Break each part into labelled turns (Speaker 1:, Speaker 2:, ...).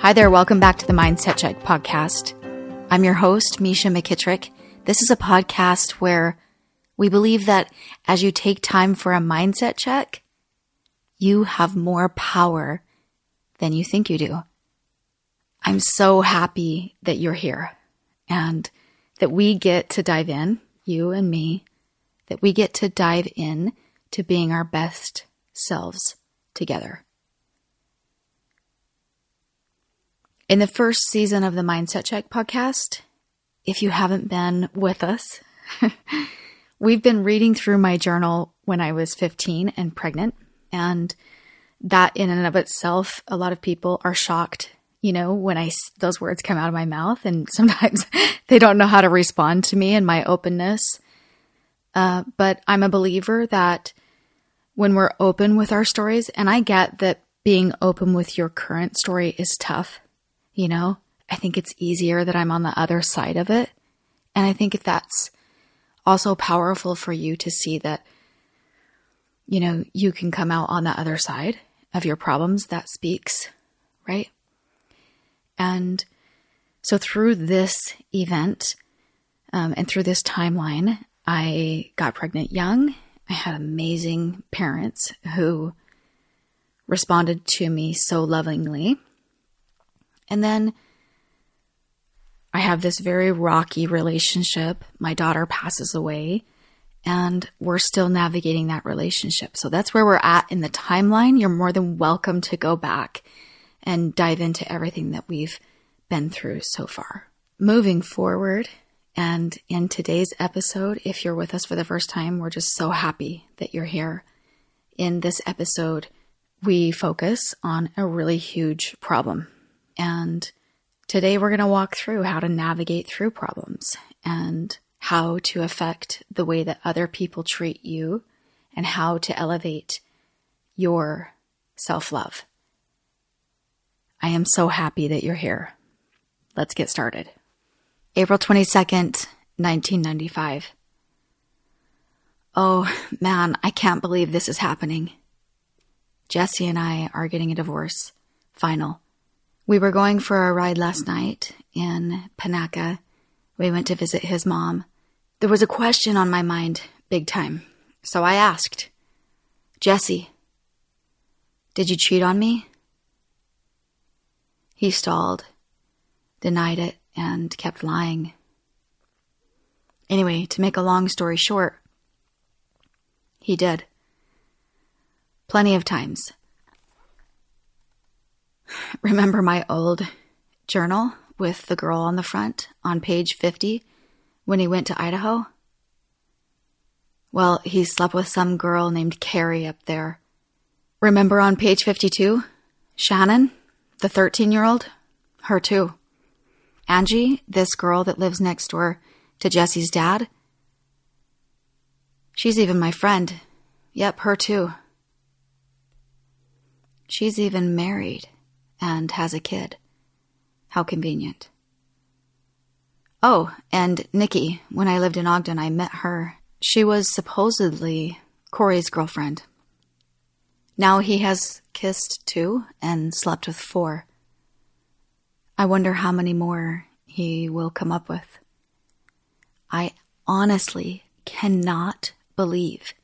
Speaker 1: Hi there, welcome back to the Mindset Check podcast. I'm your host, Misha McKittrick. This is a podcast where we believe that as you take time for a mindset check, you have more power than you think you do. I'm so happy that you're here and that we get to dive in, you and me, that we get to dive in to being our best selves together. In the first season of the Mindset Check podcast, if you haven't been with us, we've been reading through my journal when I was 15 and pregnant. And that in and of itself, a lot of people are shocked, you know, when I, those words come out of my mouth and sometimes they don't know how to respond to me and my openness. Uh, but I'm a believer that when we're open with our stories, and I get that being open with your current story is tough you know, I think it's easier that I'm on the other side of it. And I think that's also powerful for you to see that, you know, you can come out on the other side of your problems. That speaks, right? And so through this event um, and through this timeline, I got pregnant young. I had amazing parents who responded to me so lovingly and then I have this very rocky relationship. My daughter passes away and we're still navigating that relationship. So that's where we're at in the timeline. You're more than welcome to go back and dive into everything that we've been through so far. Moving forward, and in today's episode, if you're with us for the first time, we're just so happy that you're here. In this episode, we focus on a really huge problem and today we're going to walk through how to navigate through problems and how to affect the way that other people treat you and how to elevate your self love. I am so happy that you're here. Let's get started. April 22nd, 1995. Oh man, I can't believe this is happening. Jesse and I are getting a divorce. Final. We were going for a ride last night in Panaca. We went to visit his mom. There was a question on my mind, big time. So I asked, Jesse, did you cheat on me? He stalled, denied it, and kept lying. Anyway, to make a long story short, he did. Plenty of times. Remember my old journal with the girl on the front on page 50 when he went to Idaho? Well, he slept with some girl named Carrie up there. Remember on page 52? Shannon, the 13 year old? Her too. Angie, this girl that lives next door to Jesse's dad? She's even my friend. Yep, her too. She's even married and has a kid. How convenient. Oh, and Nikki, when I lived in Ogden, I met her. She was supposedly Corey's girlfriend. Now he has kissed two and slept with four. I wonder how many more he will come up with. I honestly cannot believe,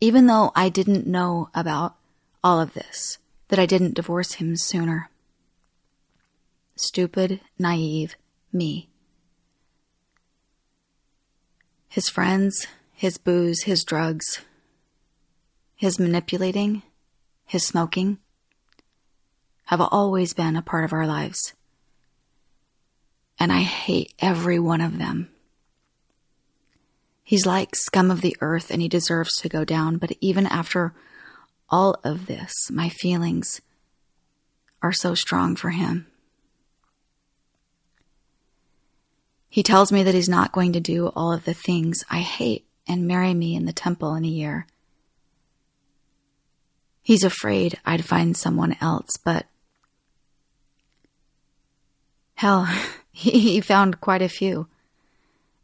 Speaker 1: even though I didn't know about all of this, that I didn't divorce him sooner. Stupid, naive me. His friends, his booze, his drugs, his manipulating, his smoking have always been a part of our lives. And I hate every one of them. He's like scum of the earth and he deserves to go down, but even after all of this, my feelings are so strong for him. He tells me that he's not going to do all of the things I hate and marry me in the temple in a year. He's afraid I'd find someone else, but hell, he found quite a few,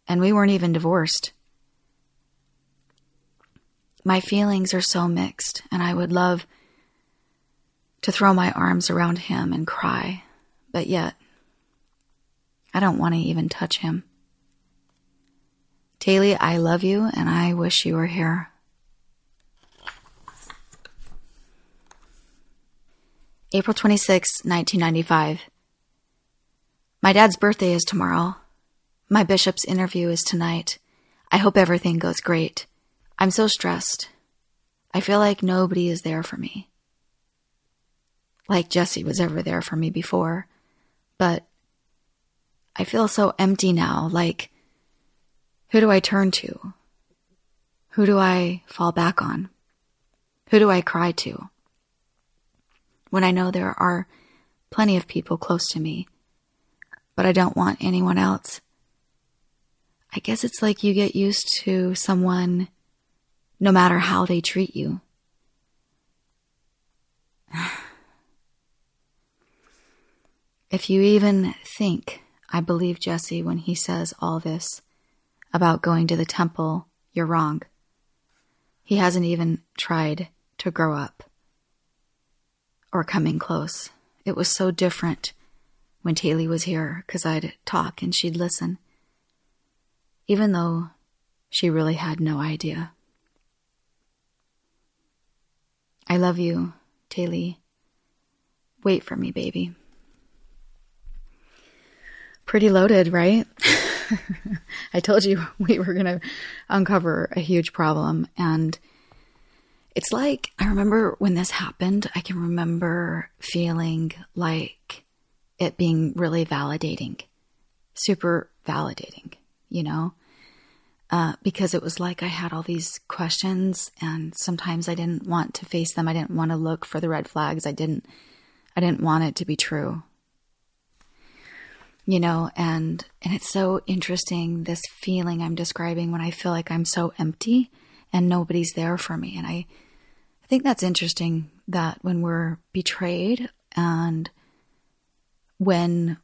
Speaker 1: and we weren't even divorced my feelings are so mixed, and I would love to throw my arms around him and cry, but yet I don't want to even touch him. Taylee, I love you and I wish you were here. April 26, 1995. My dad's birthday is tomorrow. My bishop's interview is tonight. I hope everything goes great. I'm so stressed. I feel like nobody is there for me. Like Jesse was ever there for me before. But I feel so empty now. Like, who do I turn to? Who do I fall back on? Who do I cry to? when I know there are plenty of people close to me, but I don't want anyone else. I guess it's like you get used to someone no matter how they treat you. If you even think I believe Jesse when he says all this about going to the temple, you're wrong. He hasn't even tried to grow up or coming close. It was so different when Taylee was here because I'd talk and she'd listen, even though she really had no idea. I love you, Taylee. Wait for me, baby. Pretty loaded, right? I told you we were going to uncover a huge problem and it's like, I remember when this happened, I can remember feeling like it being really validating, super validating, you know? Uh, because it was like I had all these questions and sometimes I didn't want to face them. I didn't want to look for the red flags. I didn't, I didn't want it to be true. You know, and, and it's so interesting, this feeling I'm describing when I feel like I'm so empty and nobody's there for me. And I, I think that's interesting that when we're betrayed and when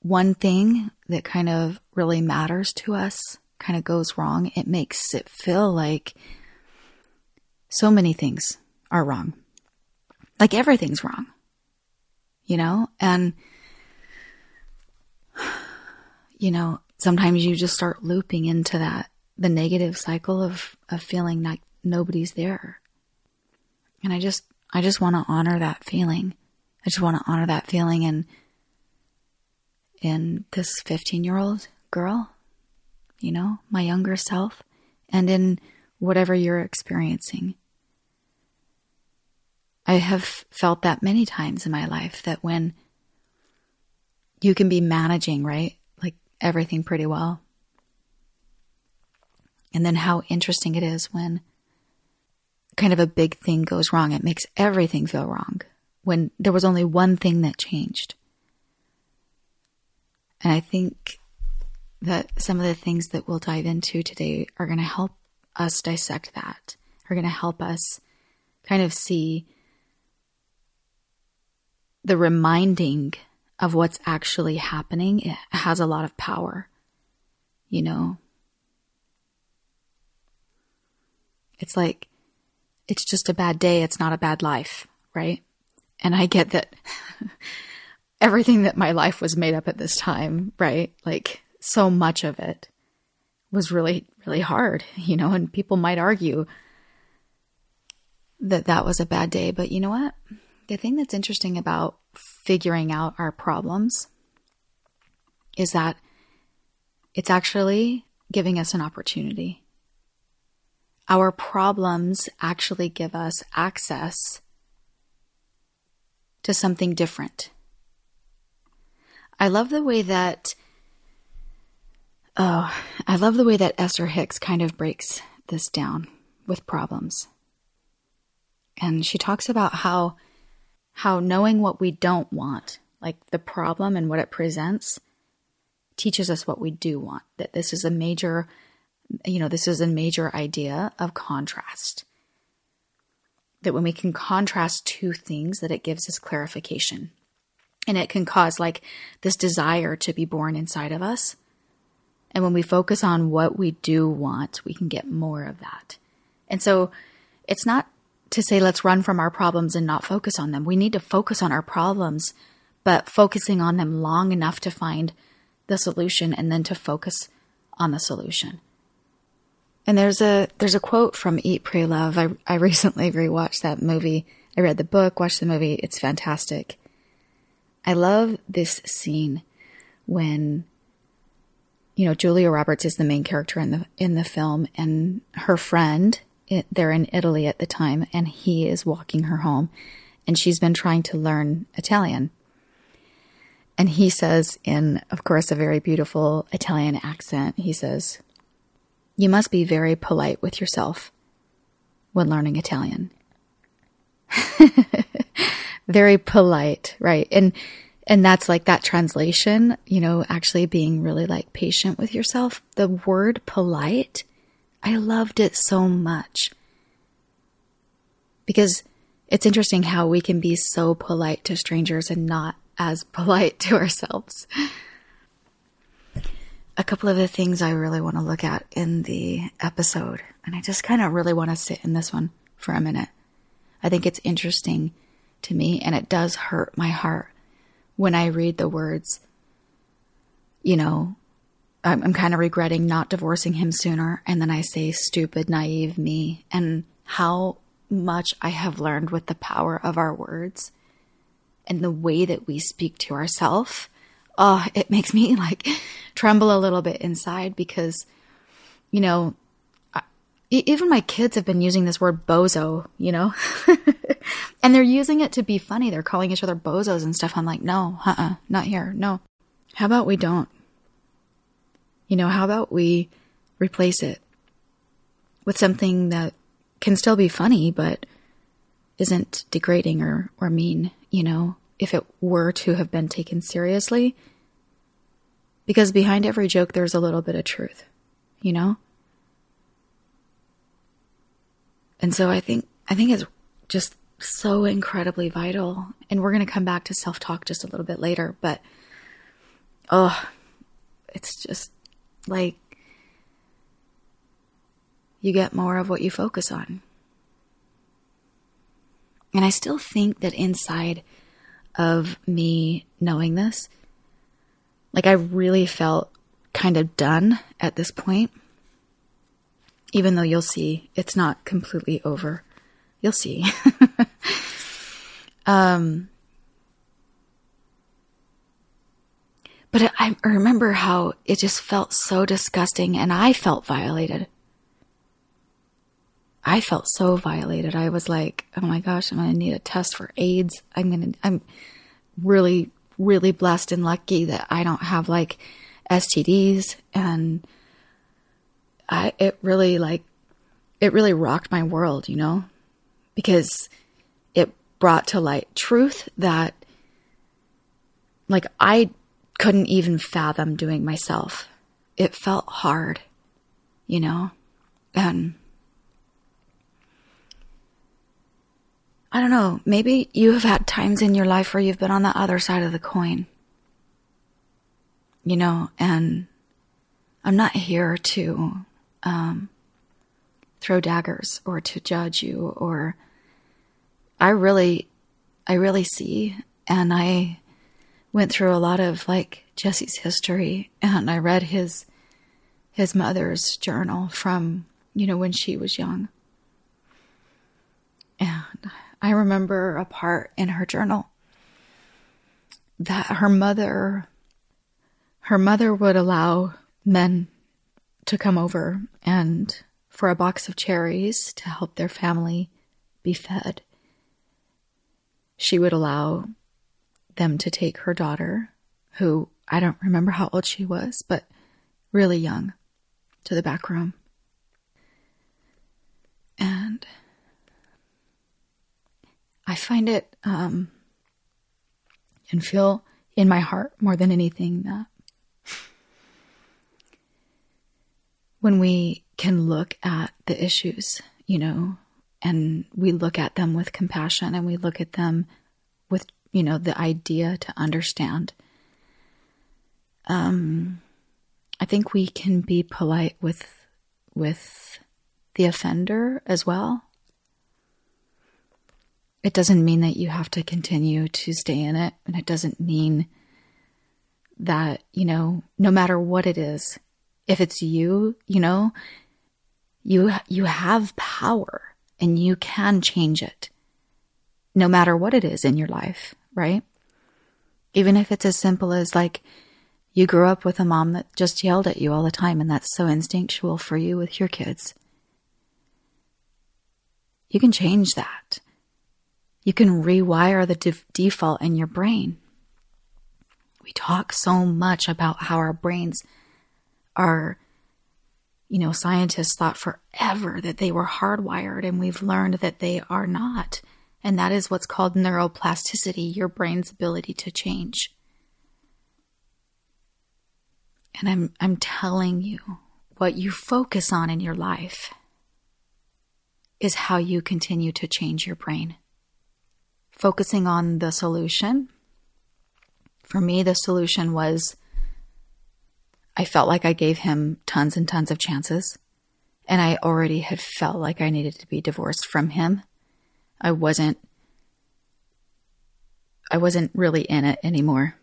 Speaker 1: one thing that kind of really matters to us kind of goes wrong, it makes it feel like so many things are wrong. Like everything's wrong, you know? And, you know, sometimes you just start looping into that, the negative cycle of, of feeling like nobody's there. And I just, I just want to honor that feeling. I just want to honor that feeling in, in this 15 year old girl, you know, my younger self, and in whatever you're experiencing. I have felt that many times in my life that when you can be managing, right? Like everything pretty well. And then how interesting it is when kind of a big thing goes wrong. It makes everything feel wrong when there was only one thing that changed. And I think that some of the things that we'll dive into today are going to help us dissect that, are going to help us kind of see the reminding of what's actually happening. It has a lot of power, you know? It's like it's just a bad day. It's not a bad life, right? And I get that everything that my life was made up at this time, right? Like so much of it was really, really hard, you know, and people might argue that that was a bad day. But you know what? The thing that's interesting about figuring out our problems is that it's actually giving us an opportunity our problems actually give us access to something different. I love the way that, oh, I love the way that Esther Hicks kind of breaks this down with problems. And she talks about how, how knowing what we don't want, like the problem and what it presents, teaches us what we do want. That this is a major you know, this is a major idea of contrast. That when we can contrast two things, that it gives us clarification. And it can cause like this desire to be born inside of us. And when we focus on what we do want, we can get more of that. And so it's not to say let's run from our problems and not focus on them. We need to focus on our problems, but focusing on them long enough to find the solution and then to focus on the solution. And there's a there's a quote from Eat Pray Love. I I recently rewatched that movie. I read the book, watched the movie. It's fantastic. I love this scene when you know Julia Roberts is the main character in the in the film and her friend it, they're in Italy at the time and he is walking her home and she's been trying to learn Italian. And he says in of course a very beautiful Italian accent, he says, "You must be very polite with yourself when learning Italian." very polite, right? And and that's like that translation, you know, actually being really like patient with yourself. The word polite, I loved it so much. Because it's interesting how we can be so polite to strangers and not as polite to ourselves. A couple of the things I really want to look at in the episode, and I just kind of really want to sit in this one for a minute. I think it's interesting to me and it does hurt my heart when I read the words, you know, I'm, I'm kind of regretting not divorcing him sooner. And then I say, stupid, naive me, and how much I have learned with the power of our words and the way that we speak to ourselves. Oh, it makes me like tremble a little bit inside because, you know, even my kids have been using this word bozo, you know, and they're using it to be funny. They're calling each other bozos and stuff. I'm like, no, uh uh-uh, not here. No. How about we don't? You know, how about we replace it with something that can still be funny, but isn't degrading or, or mean, you know, if it were to have been taken seriously? Because behind every joke, there's a little bit of truth, you know? And so I think I think it's just so incredibly vital. And we're going to come back to self-talk just a little bit later, but oh, it's just like you get more of what you focus on. And I still think that inside of me knowing this, like I really felt kind of done at this point even though you'll see it's not completely over. You'll see. um, but I remember how it just felt so disgusting and I felt violated. I felt so violated. I was like, oh my gosh, I'm going to need a test for AIDS. I'm going to, I'm really, really blessed and lucky that I don't have like STDs and I it really like it really rocked my world, you know, because brought to light truth that like I couldn't even fathom doing myself. It felt hard, you know, and I don't know, maybe you have had times in your life where you've been on the other side of the coin, you know, and I'm not here to um, throw daggers or to judge you or I really I really see and I went through a lot of like Jesse's history and I read his his mother's journal from you know when she was young. And I remember a part in her journal that her mother her mother would allow men to come over and for a box of cherries to help their family be fed. She would allow them to take her daughter, who I don't remember how old she was, but really young, to the back room. And I find it um, and feel in my heart more than anything that when we can look at the issues, you know, and we look at them with compassion and we look at them with, you know, the idea to understand. Um, I think we can be polite with with the offender as well. it doesn't mean that you have to continue to stay in it. And it doesn't mean that, you know, no matter what it is, if it's you, you know, you, you have power and you can change it no matter what it is in your life, right? Even if it's as simple as like you grew up with a mom that just yelled at you all the time and that's so instinctual for you with your kids. You can change that. You can rewire the def- default in your brain. We talk so much about how our brains are, you know, scientists thought forever that they were hardwired, and we've learned that they are not. And that is what's called neuroplasticity, your brain's ability to change. And I'm, I'm telling you, what you focus on in your life is how you continue to change your brain. Focusing on the solution. For me, the solution was I felt like I gave him tons and tons of chances. And I already had felt like I needed to be divorced from him. I wasn't I wasn't really in it anymore.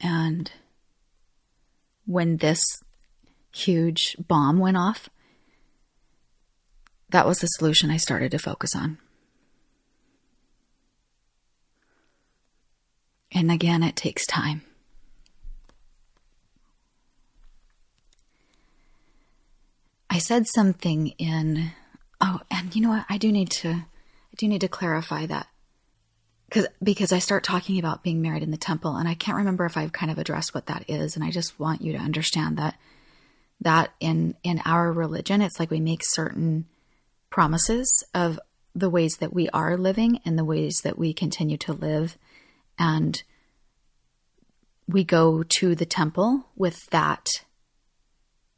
Speaker 1: And when this huge bomb went off, that was the solution I started to focus on. And again, it takes time. Said something in, oh, and you know what? I do need to, I do need to clarify that because because I start talking about being married in the temple, and I can't remember if I've kind of addressed what that is, and I just want you to understand that that in in our religion, it's like we make certain promises of the ways that we are living and the ways that we continue to live, and we go to the temple with that,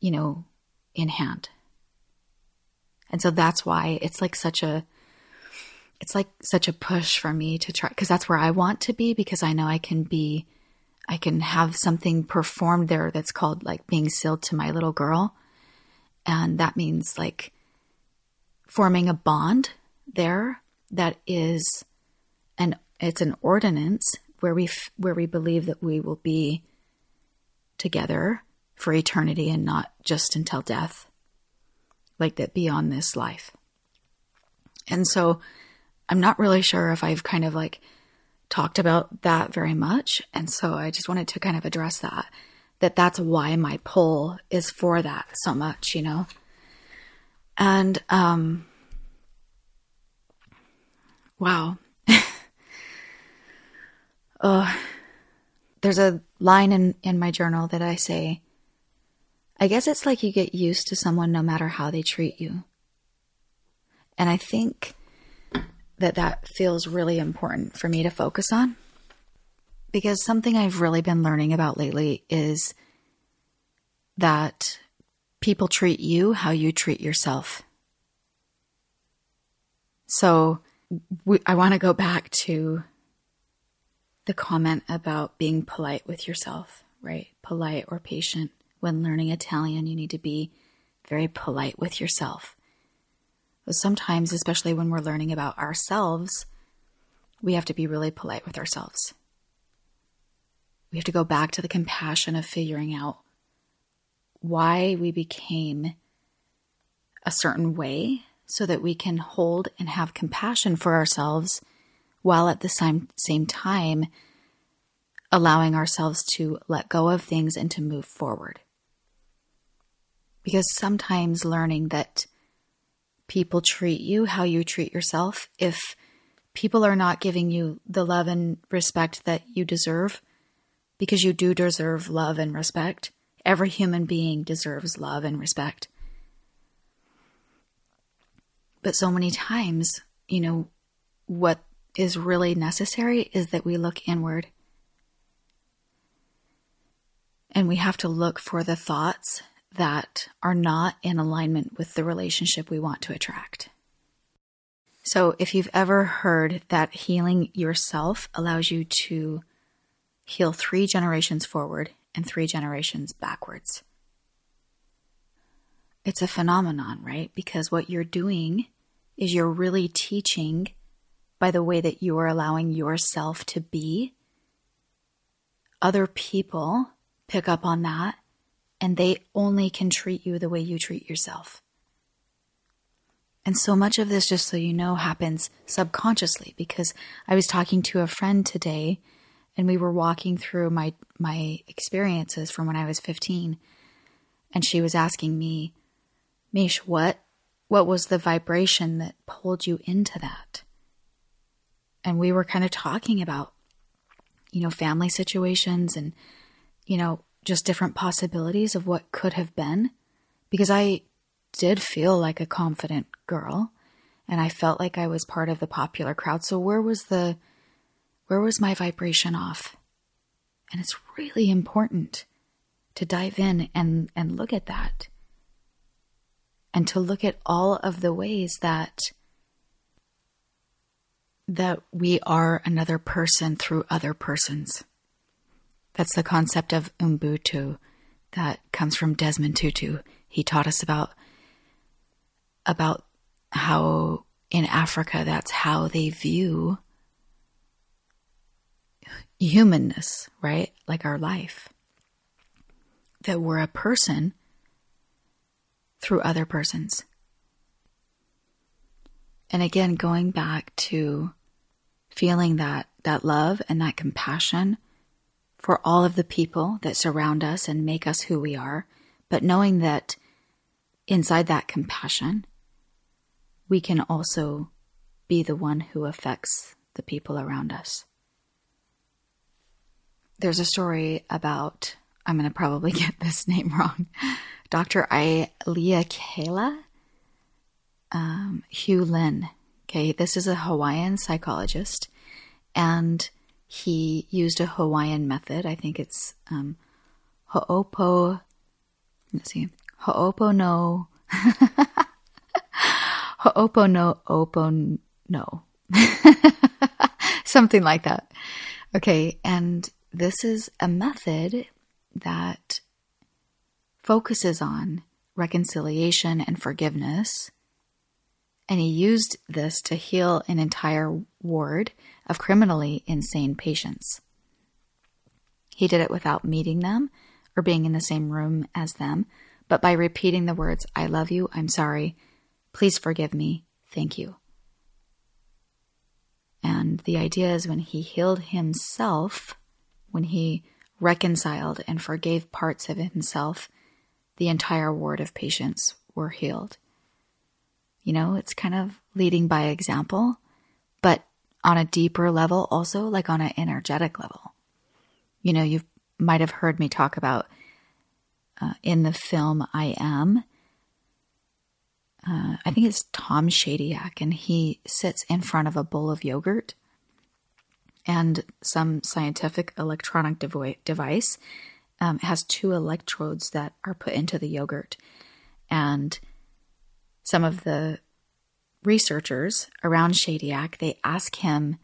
Speaker 1: you know, in hand. And so that's why it's like such a it's like such a push for me to try because that's where I want to be because I know I can be I can have something performed there that's called like being sealed to my little girl and that means like forming a bond there that is an it's an ordinance where we where we believe that we will be together for eternity and not just until death like that beyond this life and so I'm not really sure if I've kind of like talked about that very much. And so I just wanted to kind of address that, that that's why my pull is for that so much, you know? And, um, wow. uh, there's a line in, in my journal that I say, I guess it's like you get used to someone no matter how they treat you. And I think that that feels really important for me to focus on. Because something I've really been learning about lately is that people treat you how you treat yourself. So we, I want to go back to the comment about being polite with yourself, right? Polite or patient. When learning Italian, you need to be very polite with yourself. Sometimes, especially when we're learning about ourselves, we have to be really polite with ourselves. We have to go back to the compassion of figuring out why we became a certain way so that we can hold and have compassion for ourselves while at the same, same time allowing ourselves to let go of things and to move forward. Because sometimes learning that people treat you, how you treat yourself, if people are not giving you the love and respect that you deserve, because you do deserve love and respect. Every human being deserves love and respect. But so many times, you know, what is really necessary is that we look inward. And we have to look for the thoughts that are not in alignment with the relationship we want to attract. So, if you've ever heard that healing yourself allows you to heal three generations forward and three generations backwards, it's a phenomenon, right? Because what you're doing is you're really teaching by the way that you are allowing yourself to be, other people pick up on that and they only can treat you the way you treat yourself. And so much of this, just so you know, happens subconsciously because I was talking to a friend today and we were walking through my, my experiences from when I was 15. And she was asking me, Mish, what, what was the vibration that pulled you into that? And we were kind of talking about, you know, family situations and, you know, just different possibilities of what could have been because I did feel like a confident girl and I felt like I was part of the popular crowd. So where was the where was my vibration off? And it's really important to dive in and and look at that. And to look at all of the ways that that we are another person through other persons. That's the concept of Ubuntu that comes from Desmond Tutu. He taught us about about how in Africa that's how they view humanness, right? Like our life. That we're a person through other persons. And again, going back to feeling that, that love and that compassion for all of the people that surround us and make us who we are, but knowing that inside that compassion we can also be the one who affects the people around us. There's a story about, I'm going to probably get this name wrong, Dr. Ilia Kala um, Hew Len. Okay, this is a Hawaiian psychologist, and he used a Hawaiian method. I think it's um, Ho'opo. Let's see, Ho'opono. Ho'opono no. Something like that. Okay, and this is a method that focuses on reconciliation and forgiveness. And he used this to heal an entire ward of criminally insane patients. He did it without meeting them or being in the same room as them, but by repeating the words, I love you, I'm sorry, Please forgive me. Thank you. And the idea is when he healed himself, when he reconciled and forgave parts of himself, the entire ward of patients were healed. You know, it's kind of leading by example, but on a deeper level, also like on an energetic level. You know, you might have heard me talk about uh, in the film I Am uh, I think it's Tom Shadyac, and he sits in front of a bowl of yogurt and some scientific electronic devo- device. Um, has two electrodes that are put into the yogurt. And some of the researchers around Shadyac, they ask him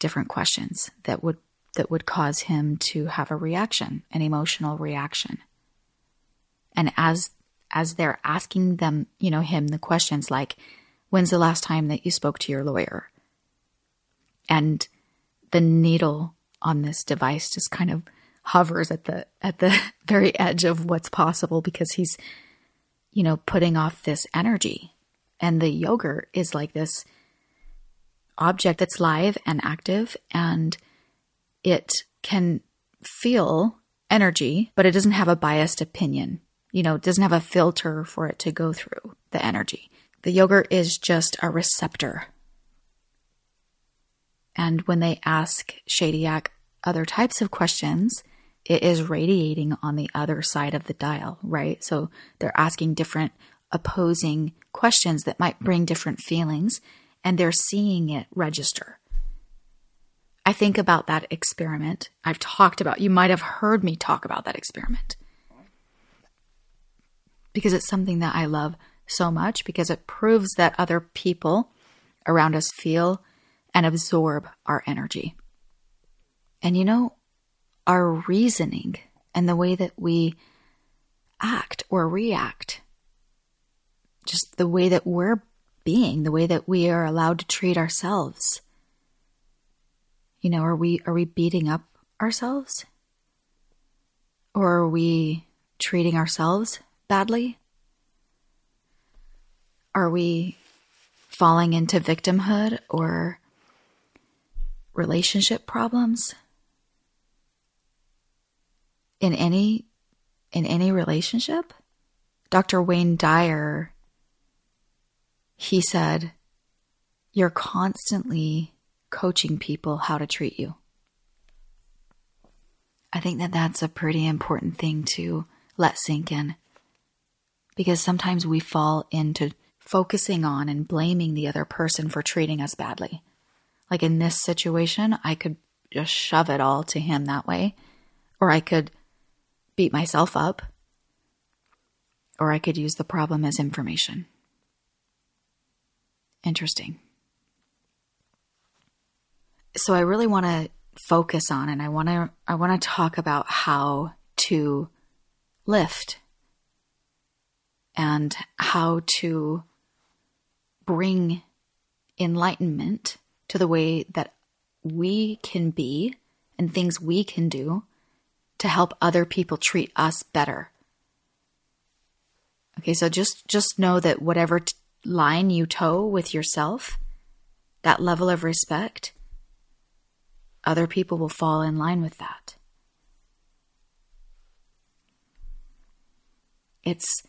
Speaker 1: different questions that would that would cause him to have a reaction, an emotional reaction. And as as they're asking them, you know, him the questions like, when's the last time that you spoke to your lawyer? And the needle on this device just kind of hovers at the at the very edge of what's possible because he's you know putting off this energy and the yogurt is like this object that's live and active and it can feel energy but it doesn't have a biased opinion you know, doesn't have a filter for it to go through the energy. The yogurt is just a receptor. And when they ask Shadyac other types of questions, it is radiating on the other side of the dial, right? So they're asking different opposing questions that might bring different feelings, and they're seeing it register. I think about that experiment. I've talked about, you might have heard me talk about that experiment because it's something that I love so much because it proves that other people around us feel and absorb our energy. And you know, our reasoning and the way that we act or react, just the way that we're being, the way that we are allowed to treat ourselves. You know, are we are we beating up ourselves? Or are we treating ourselves badly? Are we falling into victimhood or relationship problems? In any in any relationship? Dr. Wayne Dyer he said, You're constantly coaching people how to treat you. I think that that's a pretty important thing to let sink in because sometimes we fall into focusing on and blaming the other person for treating us badly. Like in this situation, I could just shove it all to him that way, or I could beat myself up, or I could use the problem as information. Interesting. So I really want to focus on and I want to I want to talk about how to lift and how to bring enlightenment to the way that we can be and things we can do to help other people treat us better. Okay, so just just know that whatever t- line you toe with yourself, that level of respect, other people will fall in line with that. It's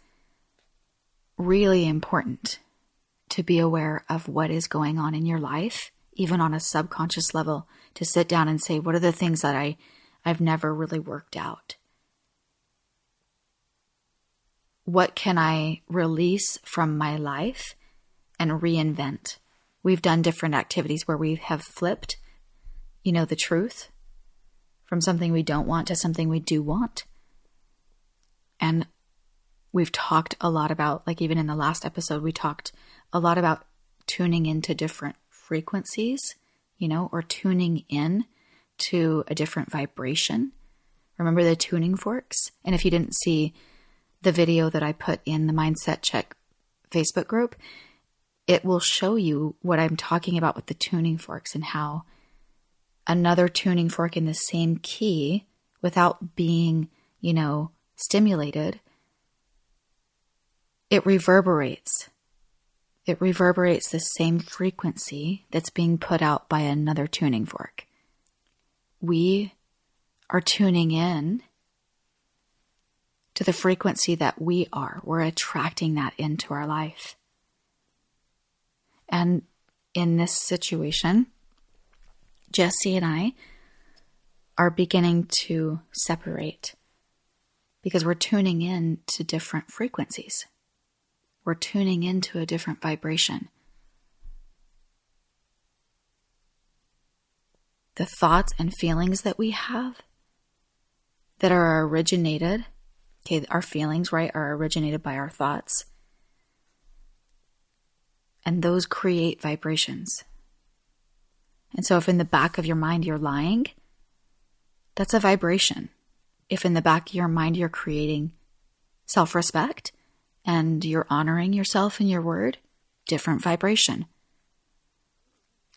Speaker 1: really important to be aware of what is going on in your life, even on a subconscious level, to sit down and say, what are the things that I, I've never really worked out? what can I release from my life and reinvent? We've done different activities where we have flipped, you know, the truth from something we don't want to something we do want. And we've talked a lot about, like even in the last episode, we talked a lot about tuning into different frequencies, you know, or tuning in to a different vibration. Remember the tuning forks? And if you didn't see the video that I put in the Mindset Check Facebook group, it will show you what I'm talking about with the tuning forks and how another tuning fork in the same key without being, you know, stimulated, it reverberates. It reverberates the same frequency that's being put out by another tuning fork. We are tuning in to the frequency that we are. We're attracting that into our life. And in this situation, Jesse and I are beginning to separate because we're tuning in to different frequencies. We're tuning into a different vibration. The thoughts and feelings that we have that are originated Okay, our feelings, right, are originated by our thoughts. And those create vibrations. And so if in the back of your mind you're lying, that's a vibration. If in the back of your mind you're creating self respect and you're honoring yourself and your word, different vibration.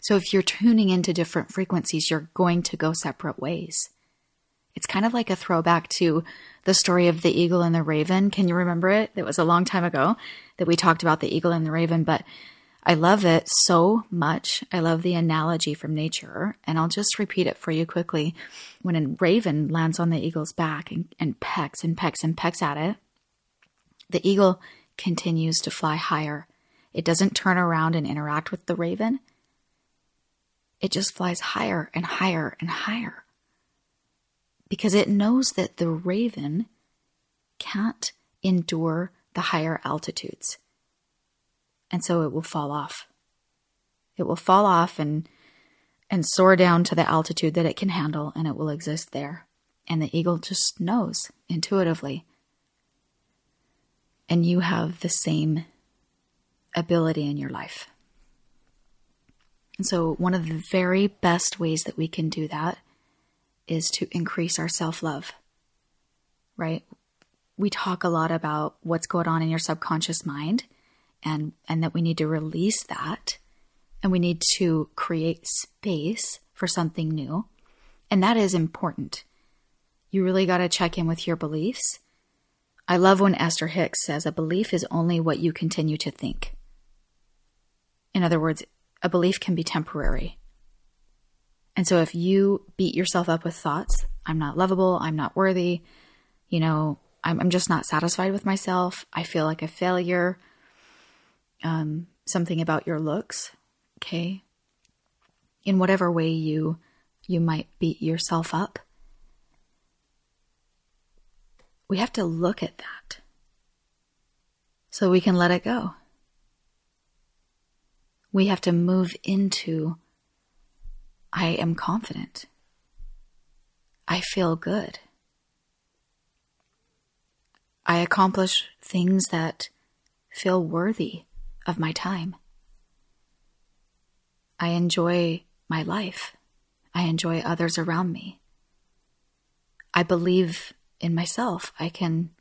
Speaker 1: So if you're tuning into different frequencies, you're going to go separate ways. It's kind of like a throwback to the story of the eagle and the raven. Can you remember it? It was a long time ago that we talked about the eagle and the raven, but I love it so much. I love the analogy from nature. And I'll just repeat it for you quickly. When a raven lands on the eagle's back and, and pecks and pecks and pecks at it, the eagle continues to fly higher. It doesn't turn around and interact with the raven. It just flies higher and higher and higher because it knows that the raven can't endure the higher altitudes. And so it will fall off. It will fall off and and soar down to the altitude that it can handle and it will exist there. And the eagle just knows intuitively. And you have the same ability in your life. And so, one of the very best ways that we can do that is to increase our self love, right? We talk a lot about what's going on in your subconscious mind. and and that we need to release that and we need to create space for something new. And that is important. You really got to check in with your beliefs. I love when Esther Hicks says a belief is only what you continue to think. In other words, a belief can be temporary. And so if you beat yourself up with thoughts, I'm not lovable, I'm not worthy, you know, I'm, I'm just not satisfied with myself, I feel like a failure, um, something about your looks, okay? In whatever way you you might beat yourself up. We have to look at that so we can let it go. We have to move into I am confident. I feel good. I accomplish things that feel worthy of my time. I enjoy my life. I enjoy others around me. I believe in myself. I can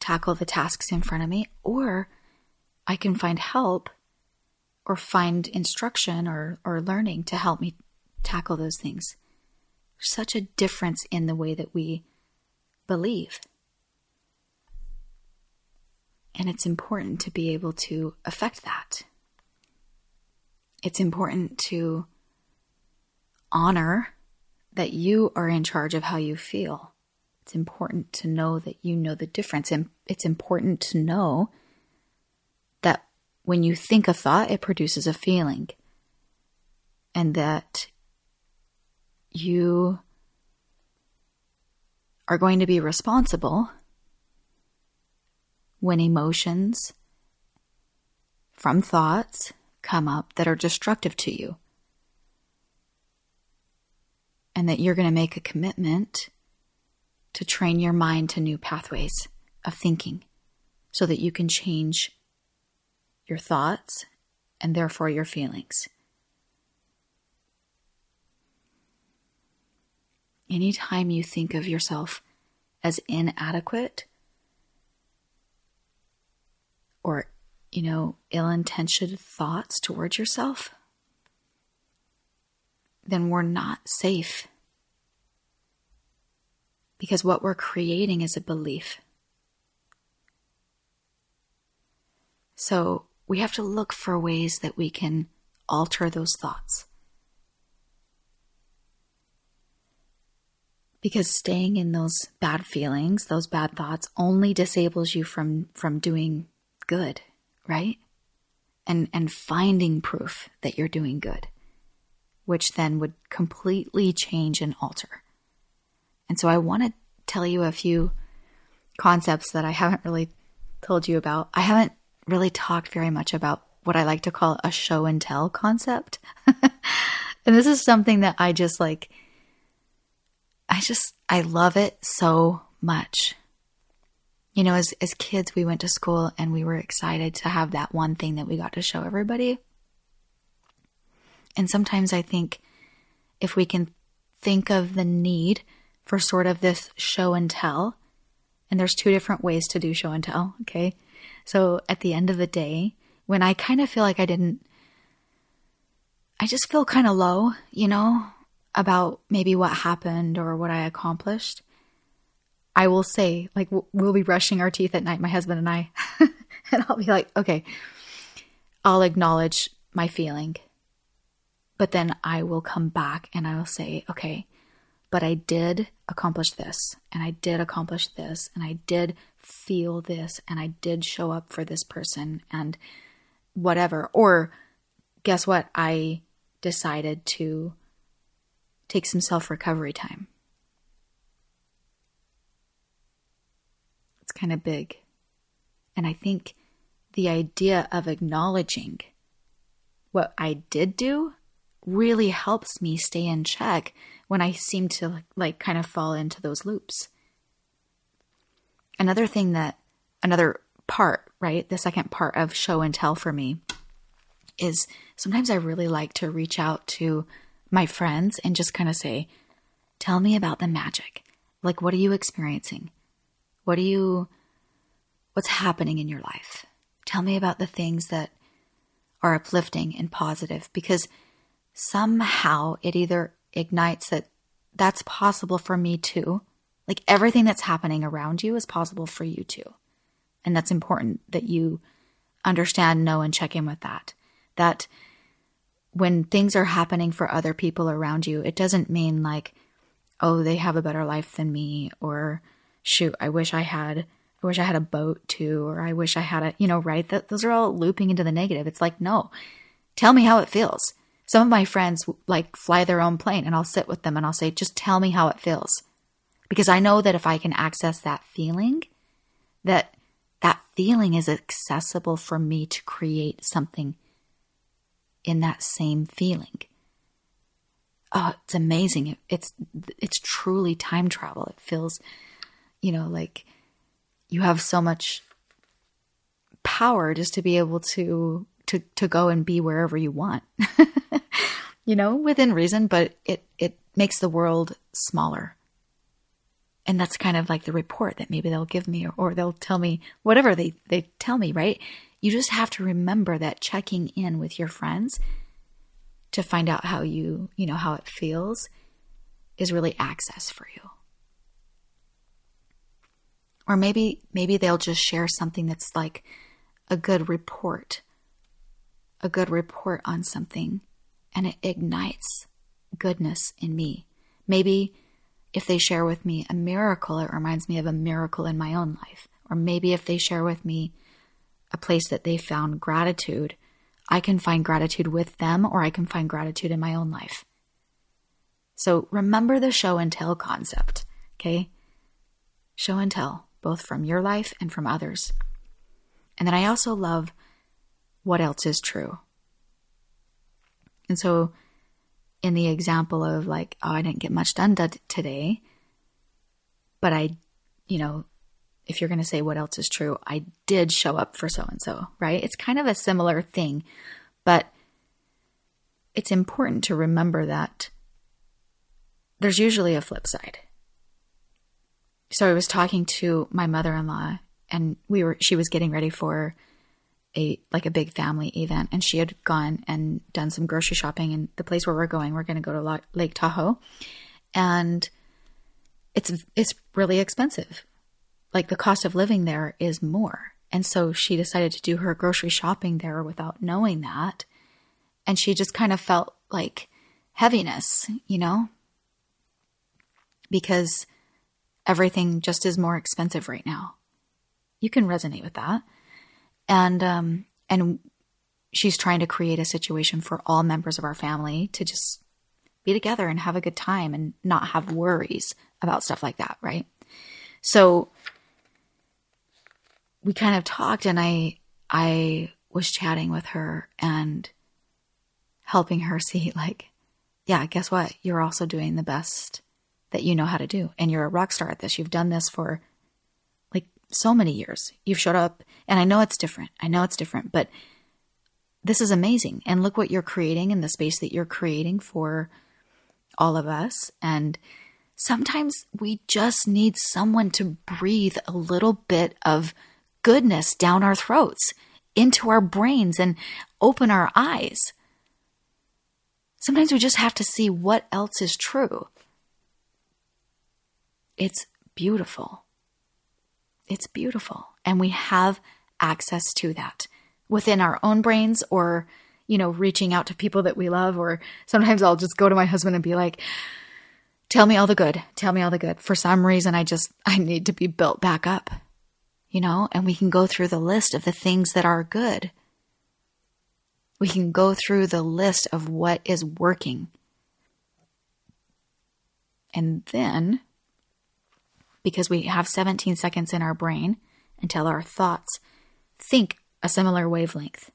Speaker 1: tackle the tasks in front of me, or I can find help or find instruction or, or learning to help me tackle those things. Such a difference in the way that we believe. And it's important to be able to affect that. It's important to honor that you are in charge of how you feel. It's important to know that you know the difference. And it's important to know when you think a thought, it produces a feeling. And that you are going to be responsible when emotions from thoughts come up that are destructive to you. And that you're going to make a commitment to train your mind to new pathways of thinking so that you can change your thoughts and therefore your feelings. Anytime you think of yourself as inadequate or, you know, ill intentioned thoughts towards yourself, then we're not safe. Because what we're creating is a belief. So we have to look for ways that we can alter those thoughts. Because staying in those bad feelings, those bad thoughts, only disables you from, from doing good, right? And, and finding proof that you're doing good, which then would completely change and alter. And so I want to tell you a few concepts that I haven't really told you about. I haven't really talked very much about what I like to call a show and tell concept. and this is something that I just like, I just, I love it so much. You know, as, as kids, we went to school and we were excited to have that one thing that we got to show everybody. And sometimes I think if we can think of the need for sort of this show and tell, and there's two different ways to do show and tell, okay? So at the end of the day, when I kind of feel like I didn't, I just feel kind of low, you know, about maybe what happened or what I accomplished. I will say, like, we'll be brushing our teeth at night, my husband and I. and I'll be like, okay, I'll acknowledge my feeling. But then I will come back and I will say, okay, but I did accomplish this, and I did accomplish this, and I did feel this, and I did show up for this person, and whatever. Or guess what? I decided to take some self recovery time. It's kind of big. And I think the idea of acknowledging what I did do really helps me stay in check when I seem to like kind of fall into those loops. Another thing that, another part, right? The second part of show and tell for me is sometimes I really like to reach out to my friends and just kind of say, Tell me about the magic. Like, what are you experiencing? What are you, what's happening in your life? Tell me about the things that are uplifting and positive because somehow it either ignites that that's possible for me too. Like everything that's happening around you is possible for you too. And that's important that you understand, know, and check in with that. That when things are happening for other people around you, it doesn't mean like, oh, they have a better life than me, or shoot, I wish I had, I wish I had a boat too, or I wish I had a, you know, right? That those are all looping into the negative. It's like, no, tell me how it feels. Some of my friends like fly their own plane, and I'll sit with them and I'll say, just tell me how it feels, because I know that if I can access that feeling, that that feeling is accessible for me to create something in that same feeling oh, it's amazing. it's it's truly time travel. It feels, you know, like you have so much power just to be able to to to go and be wherever you want. you know, within reason, but it it makes the world smaller. And that's kind of like the report that maybe they'll give me or, or they'll tell me whatever they, they tell me, right? You just have to remember that checking in with your friends to find out how you, you know, how it feels is really access for you. Or maybe maybe they'll just share something that's like a good report. A good report on something and it ignites goodness in me. Maybe if they share with me a miracle, it reminds me of a miracle in my own life. Or maybe if they share with me a place that they found gratitude I can find gratitude with them or I can find gratitude in my own life. So remember the show and tell concept, okay? Show and tell, both from your life and from others. And then I also love what else is true. And so, in the example of like, oh, I didn't get much done today, but I, you know, if you're going to say what else is true, I did show up for so and so, right? It's kind of a similar thing, but it's important to remember that there's usually a flip side. So I was talking to my mother-in-law and we were she was getting ready for a like a big family event and she had gone and done some grocery shopping and the place where we're going we're going to go to Lake Tahoe and it's it's really expensive like the cost of living there is more. And so she decided to do her grocery shopping there without knowing that. And she just kind of felt like heaviness, you know? Because everything just is more expensive right now. You can resonate with that. And um and she's trying to create a situation for all members of our family to just be together and have a good time and not have worries about stuff like that, right? So we kind of talked and I I was chatting with her and helping her see like yeah, guess what? You're also doing the best that you know how to do and you're a rock star at this. You've done this for so many years. You've showed up and I know it's different. I know it's different, but this is amazing. And look what you're creating in the space that you're creating for all of us and sometimes we just need someone to breathe a little bit of goodness down our throats, into our brains, and open our eyes. Sometimes we just have to see what else is true. It's beautiful. It's beautiful. And we have access to that within our own brains or, you know, reaching out to people that we love. Or sometimes I'll just go to my husband and be like, tell me all the good. Tell me all the good. For some reason, I just, I need to be built back up you know, and we can go through the list of the things that are good. We can go through the list of what is working. And then, because we have 17 seconds in our brain until our thoughts think a similar wavelength,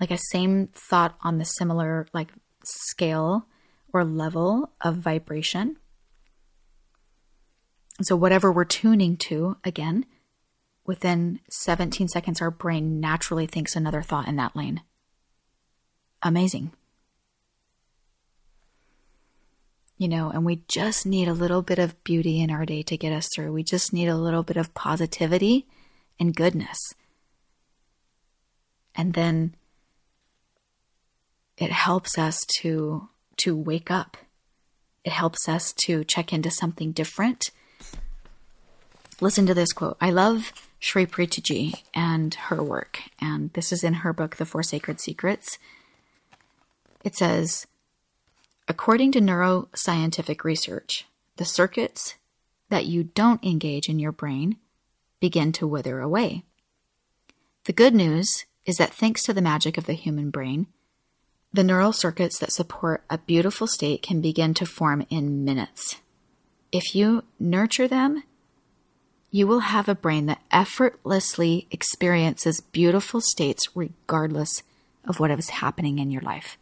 Speaker 1: like a same thought on the similar like scale or level of vibration. So whatever we're tuning to, again, within 17 seconds, our brain naturally thinks another thought in that lane. Amazing. You know, and we just need a little bit of beauty in our day to get us through. We just need a little bit of positivity and goodness. And then it helps us to to wake up. It helps us to check into something different. Listen to this quote. I love Sri Preethaji and her work, and this is in her book, The Four Sacred Secrets. It says, according to neuroscientific research, the circuits that you don't engage in your brain begin to wither away. The good news is that thanks to the magic of the human brain, the neural circuits that support a beautiful state can begin to form in minutes. If you nurture them, you will have a brain that effortlessly experiences beautiful states regardless of what is happening in your life.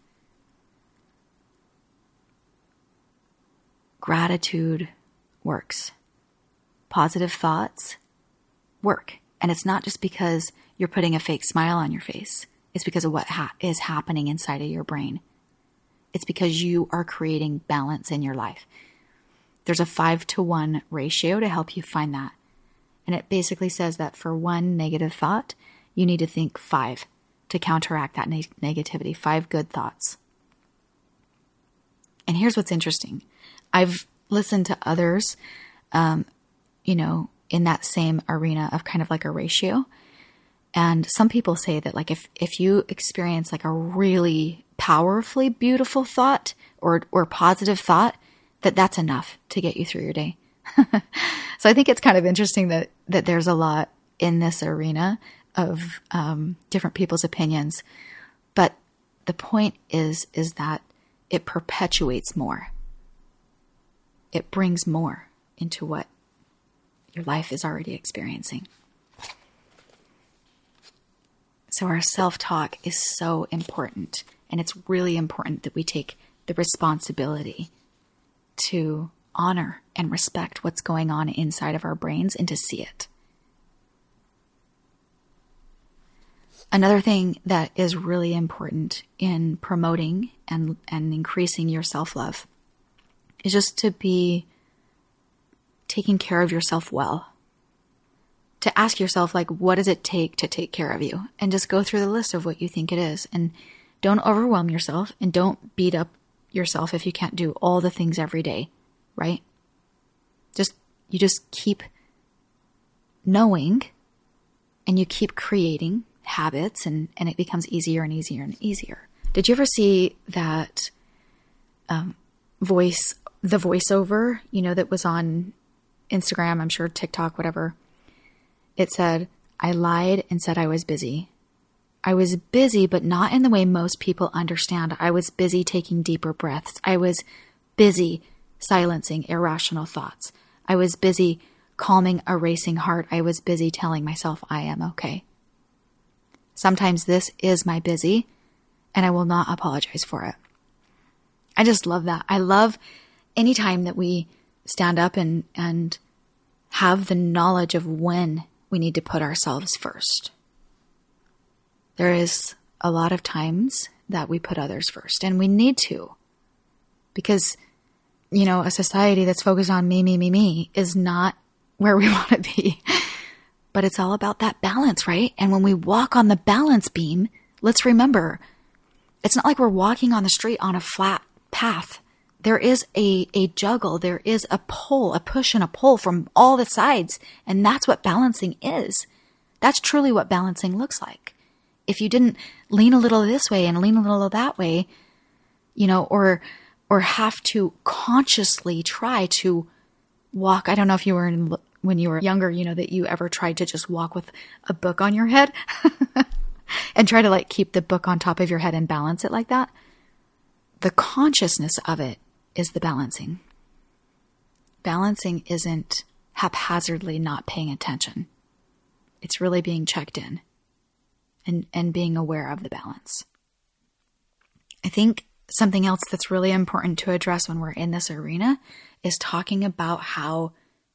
Speaker 1: Gratitude works. Positive thoughts work. And it's not just because you're putting a fake smile on your face. It's because of what ha- is happening inside of your brain. It's because you are creating balance in your life. There's a five to one ratio to help you find that. And it basically says that for one negative thought, you need to think five to counteract that ne- negativity, five good thoughts. And here's what's interesting I've listened to others, um, you know, in that same arena of kind of like a ratio. And some people say that like if if you experience like a really powerfully beautiful thought or or positive thought, that that's enough to get you through your day. so I think it's kind of interesting that that there's a lot in this arena of um, different people's opinions, but the point is is that it perpetuates more. It brings more into what your life is already experiencing. So, our self talk is so important. And it's really important that we take the responsibility to honor and respect what's going on inside of our brains and to see it. Another thing that is really important in promoting and, and increasing your self love is just to be taking care of yourself well to ask yourself, like, what does it take to take care of you? And just go through the list of what you think it is. And don't overwhelm yourself and don't beat up yourself if you can't do all the things every day, right? Just, you just keep knowing and you keep creating habits and, and it becomes easier and easier and easier. Did you ever see that um, voice, the voiceover, you know, that was on Instagram, I'm sure TikTok, whatever, it said, I lied and said I was busy. I was busy, but not in the way most people understand. I was busy taking deeper breaths. I was busy silencing irrational thoughts. I was busy calming a racing heart. I was busy telling myself I am okay. Sometimes this is my busy, and I will not apologize for it. I just love that. I love any time that we stand up and, and have the knowledge of when we need to put ourselves first. There is a lot of times that we put others first, and we need to. Because, you know, a society that's focused on me, me, me, me is not where we want to be. But it's all about that balance, right? And when we walk on the balance beam, let's remember it's not like we're walking on the street on a flat path there is a, a juggle, there is a pull, a push and a pull from all the sides. And that's what balancing is. That's truly what balancing looks like. If you didn't lean a little this way and lean a little that way, you know, or, or have to consciously try to walk. I don't know if you were in, when you were younger, you know, that you ever tried to just walk with a book on your head and try to like keep the book on top of your head and balance it like that. The consciousness of it is the balancing. Balancing isn't haphazardly not paying attention. It's really being checked in and, and being aware of the balance. I think something else that's really important to address when we're in this arena is talking about how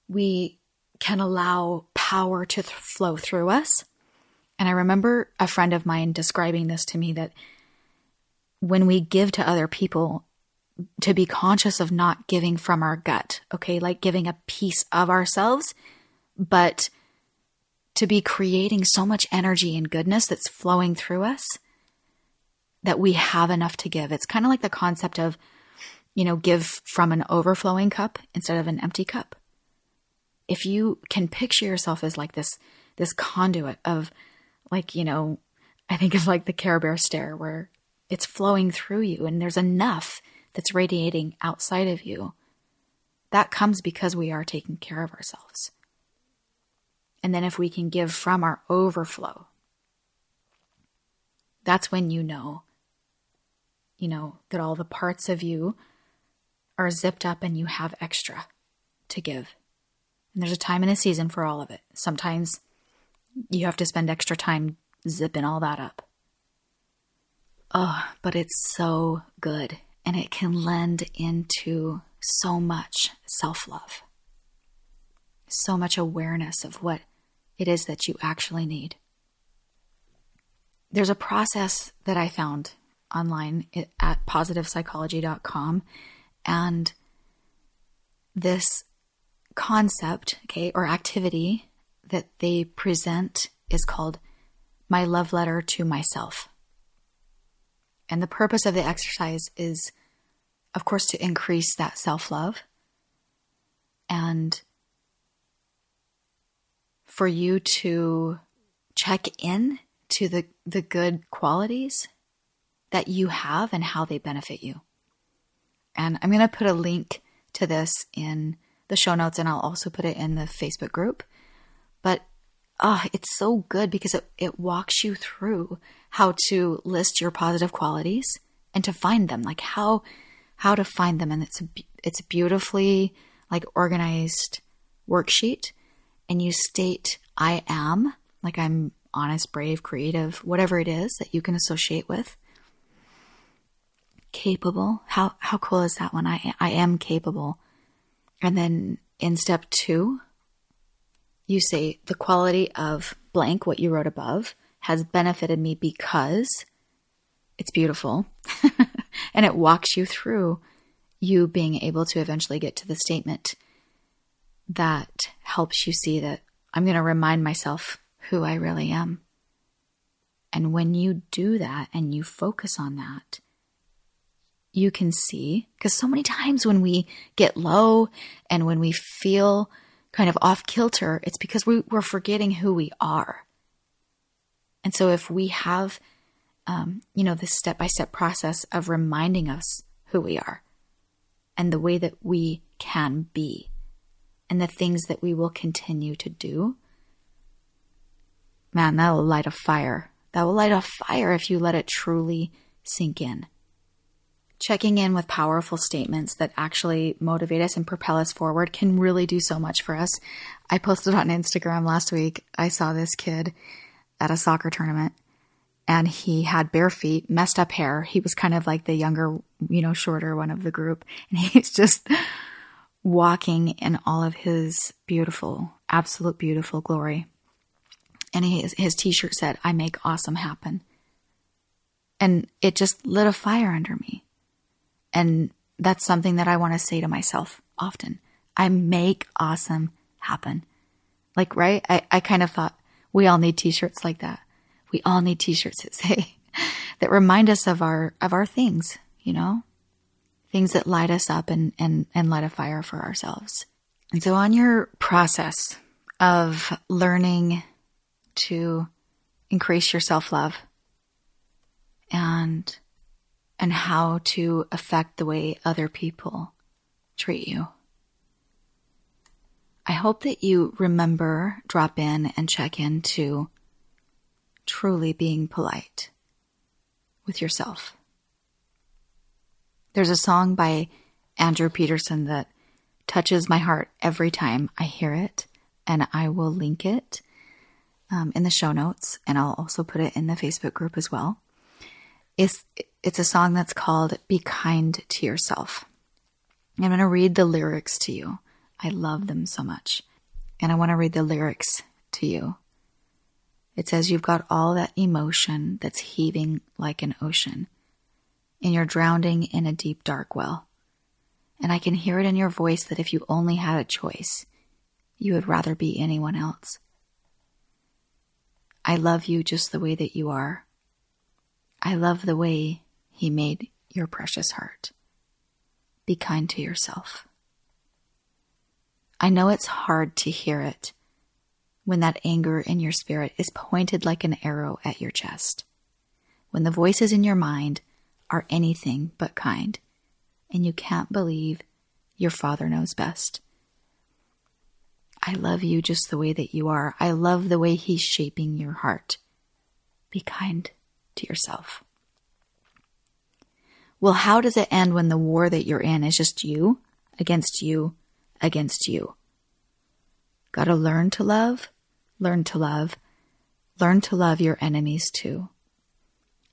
Speaker 1: we can allow power to th- flow through us. And I remember a friend of mine describing this to me that when we give to other people, to be conscious of not giving from our gut, okay? Like giving a piece of ourselves, but to be creating so much energy and goodness that's flowing through us that we have enough to give. It's kind of like the concept of, you know, give from an overflowing cup instead of an empty cup. If you can picture yourself as like this, this conduit of like, you know, I think of like the Care Bear stare where it's flowing through you and there's enough that's radiating outside of you. That comes because we are taking care of ourselves. And then if we can give from our overflow, that's when you know, you know, that all the parts of you are zipped up and you have extra to give. And there's a time and a season for all of it. Sometimes you have to spend extra time zipping all that up. Oh, but it's so good and it can lend into so much self love, so much awareness of what it is that you actually need. There's a process that I found online at positivepsychology.com, and this concept, okay, or activity that they present is called My Love Letter to Myself. And the purpose of the exercise is, of course, to increase that self love and for you to check in to the, the good qualities that you have and how they benefit you. And I'm going to put a link to this in the show notes and I'll also put it in the Facebook group. But oh, it's so good because it, it walks you through how to list your positive qualities and to find them, like how how to find them. And it's a, it's a beautifully like organized worksheet, and you state I am, like I'm honest, brave, creative, whatever it is that you can associate with. Capable. How how cool is that one? I I am capable. And then in step two, you say the quality of blank, what you wrote above, has benefited me because it's beautiful. and it walks you through you being able to eventually get to the statement that helps you see that I'm going to remind myself who I really am. And when you do that and you focus on that, you can see, because so many times when we get low and when we feel kind of off kilter, it's because we, are forgetting who we are. And so if we have, um, you know, this step by step process of reminding us who we are and the way that we can be and the things that we will continue to do, man, that will light a fire. That will light a fire if you let it truly sink in. Checking in with powerful statements that actually motivate us and propel us forward can really do so much for us. I posted on Instagram last week. I saw this kid at a soccer tournament and he had bare feet, messed up hair. He was kind of like the younger, you know, shorter one of the group. And he's just walking in all of his beautiful, absolute beautiful glory. And his, his t shirt said, I make awesome happen. And it just lit a fire under me. And that's something that I want to say to myself often. I make awesome happen. Like, right? I, I kind of thought we all need t-shirts like that. We all need t-shirts that say, that remind us of our, of our things, you know? things that light us up and, and, and light a fire for ourselves. And so on your process of learning to increase your self-love and and how to affect the way other people treat you. I hope that you remember, drop in, and check into truly being polite with yourself. There's a song by Andrew Peterson that touches my heart every time I hear it, and I will link it um, in the show notes, and I'll also put it in the Facebook group as well. It's it's a song that's called "Be Kind to Yourself." I'm going to read the lyrics to you. I love them so much, and I want to read the lyrics to you. It says, "You've got all that emotion that's heaving like an ocean." and you're drowning in a deep, dark well. And I can hear it in your voice that if you only had a choice, you would rather be anyone else. I love you just the way that you are. I love the way He made your precious heart. Be kind to yourself. I know it's hard to hear it when that anger in your spirit is pointed like an arrow at your chest. When the voices in your mind are anything but kind, and you can't believe your Father knows best. I love you just the way that you are. I love the way He's shaping your heart. Be kind to yourself. Well, how does it end when the war that you're in is just you against you against you? Gotta learn to love, learn to love, learn to love your enemies too.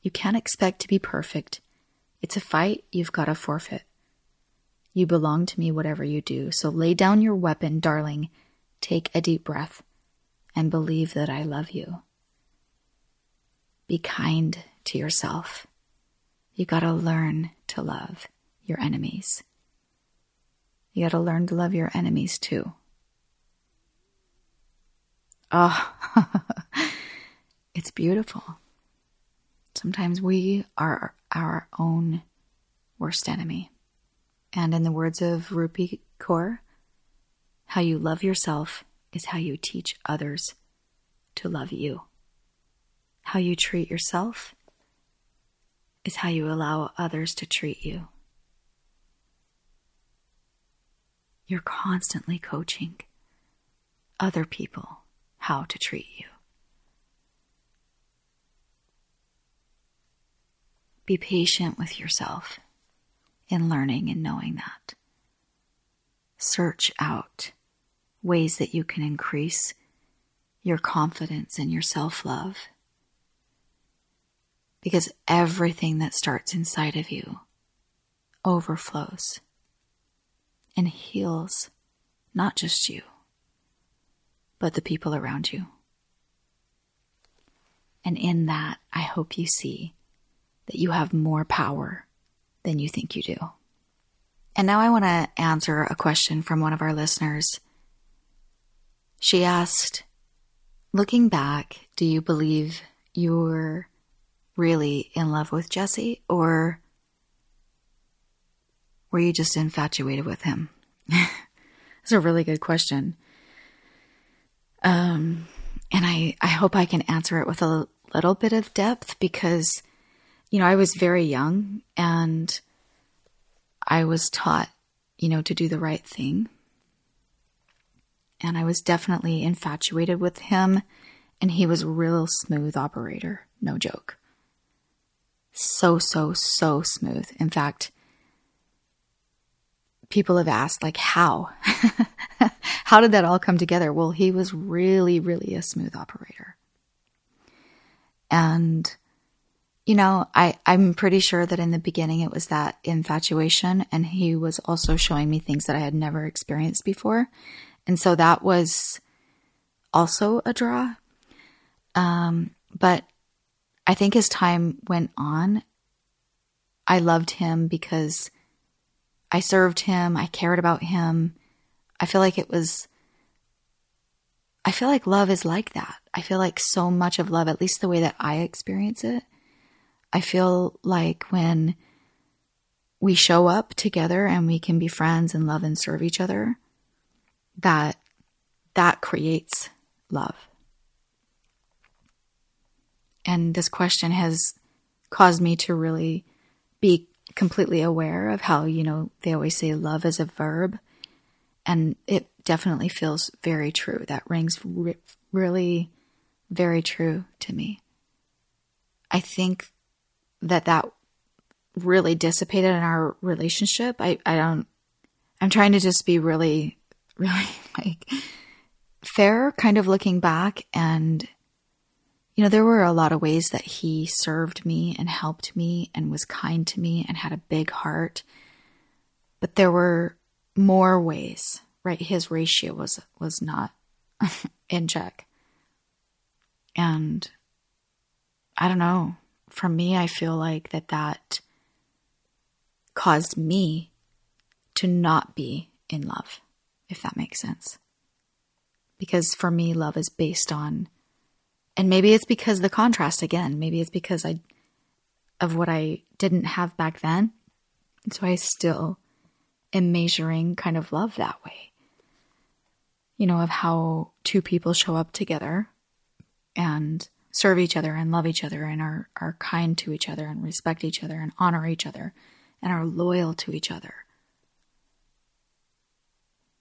Speaker 1: You can't expect to be perfect. It's a fight you've gotta forfeit. You belong to me, whatever you do. So lay down your weapon, darling. Take a deep breath and believe that I love you. Be kind to yourself. You gotta learn to love your enemies. You gotta learn to love your enemies too. Oh, it's beautiful. Sometimes we are our own worst enemy. And in the words of Rupi Kaur, how you love yourself is how you teach others to love you. How you treat yourself is how you allow others to treat you. You're constantly coaching other people how to treat you. Be patient with yourself in learning and knowing that. Search out ways that you can increase your confidence and your self love. Because everything that starts inside of you overflows and heals not just you, but the people around you. And in that, I hope you see that you have more power than you think you do. And now I want to answer a question from one of our listeners. She asked, Looking back, do you believe you're really in love with Jesse or were you just infatuated with him? It's a really good question. Um, and I, I hope I can answer it with a little bit of depth because, you know, I was very young and I was taught, you know, to do the right thing. And I was definitely infatuated with him, and he was a real smooth operator, no joke. So, so, so smooth. In fact, people have asked, like, how? how did that all come together? Well, he was really, really a smooth operator. And, you know, I, I'm pretty sure that in the beginning it was that infatuation, and he was also showing me things that I had never experienced before. And so that was also a draw. Um, but I think as time went on, I loved him because I served him, I cared about him. I feel like it was, I feel like love is like that. I feel like so much of love, at least the way that I experience it, I feel like when we show up together and we can be friends and love and serve each other, that that creates love. And this question has caused me to really be completely aware of how, you know, they always say love is a verb. And it definitely feels very true. That rings re- really very true to me. I think that that really dissipated in our relationship. I, I don't, I'm trying to just be really really like fair, kind of looking back. And, you know, there were a lot of ways that he served me and helped me and was kind to me and had a big heart. But there were more ways, right? His ratio was, was not in check. And I don't know. For me, I feel like that that caused me to not be in love – if that makes sense. Because for me, love is based on and maybe it's because the contrast again. Maybe it's because I of what I didn't have back then. so I still am measuring kind of love that way. You know, of how two people show up together and serve each other and love each other and are, are kind to each other and respect each other and honor each other and are loyal to each other.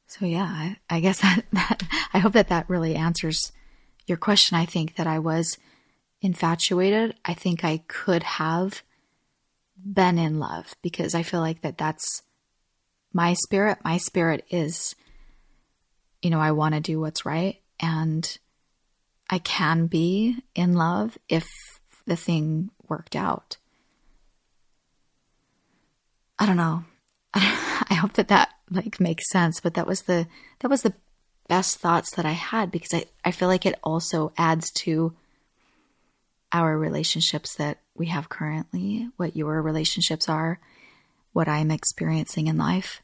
Speaker 1: So yeah, I, I guess that, that I hope that that really answers your question. I think that I was infatuated. I think I could have been in love because I feel like that that's my spirit. My spirit is, you know, I want to do what's right and I can be in love if the thing worked out. I don't know. I hope that that like makes sense, but that was the that was the best thoughts that I had because I, I feel like it also adds to our relationships that we have currently, what your relationships are, what I'm experiencing in life.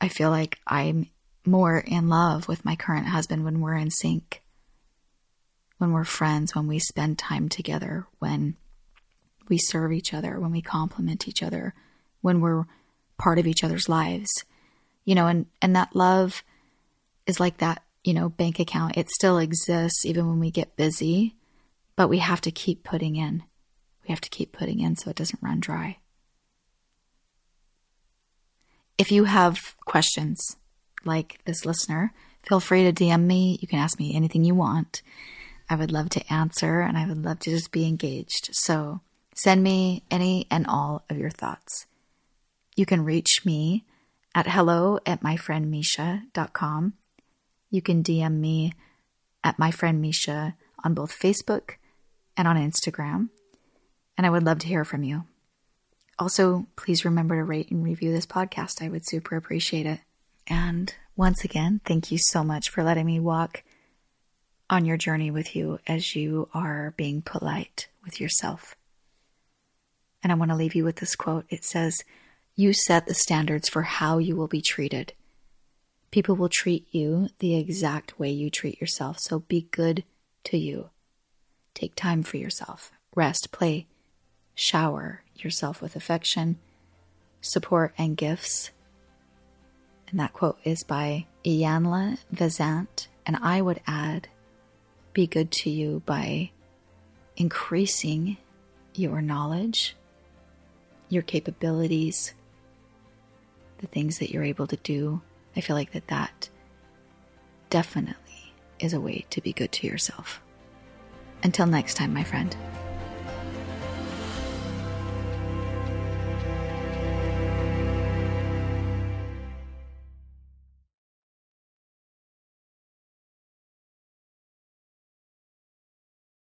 Speaker 1: I feel like I'm more in love with my current husband when we're in sync, when we're friends, when we spend time together, when we serve each other, when we compliment each other, when we're part of each other's lives. You know, and, and that love is like that, you know, bank account. It still exists even when we get busy, but we have to keep putting in. We have to keep putting in so it doesn't run dry. If you have questions like this listener, feel free to DM me. You can ask me anything you want. I would love to answer and I would love to just be engaged. So send me any and all of your thoughts. You can reach me at hello at myfriendmisha.com you can DM me at my friend Misha on both Facebook and on Instagram. And I would love to hear from you. Also, please remember to rate and review this podcast. I would super appreciate it. And once again, thank you so much for letting me walk on your journey with you as you are being polite with yourself. And I want to leave you with this quote. It says, You set the standards for how you will be treated. People will treat you the exact way you treat yourself, so be good to you. Take time for yourself. Rest, play, shower yourself with affection, support, and gifts. And that quote is by Iyanla Vanzant. And I would add, be good to you by increasing your knowledge, your capabilities, the things that you're able to do I feel like that that definitely is a way to be good to yourself. Until next time, my friend.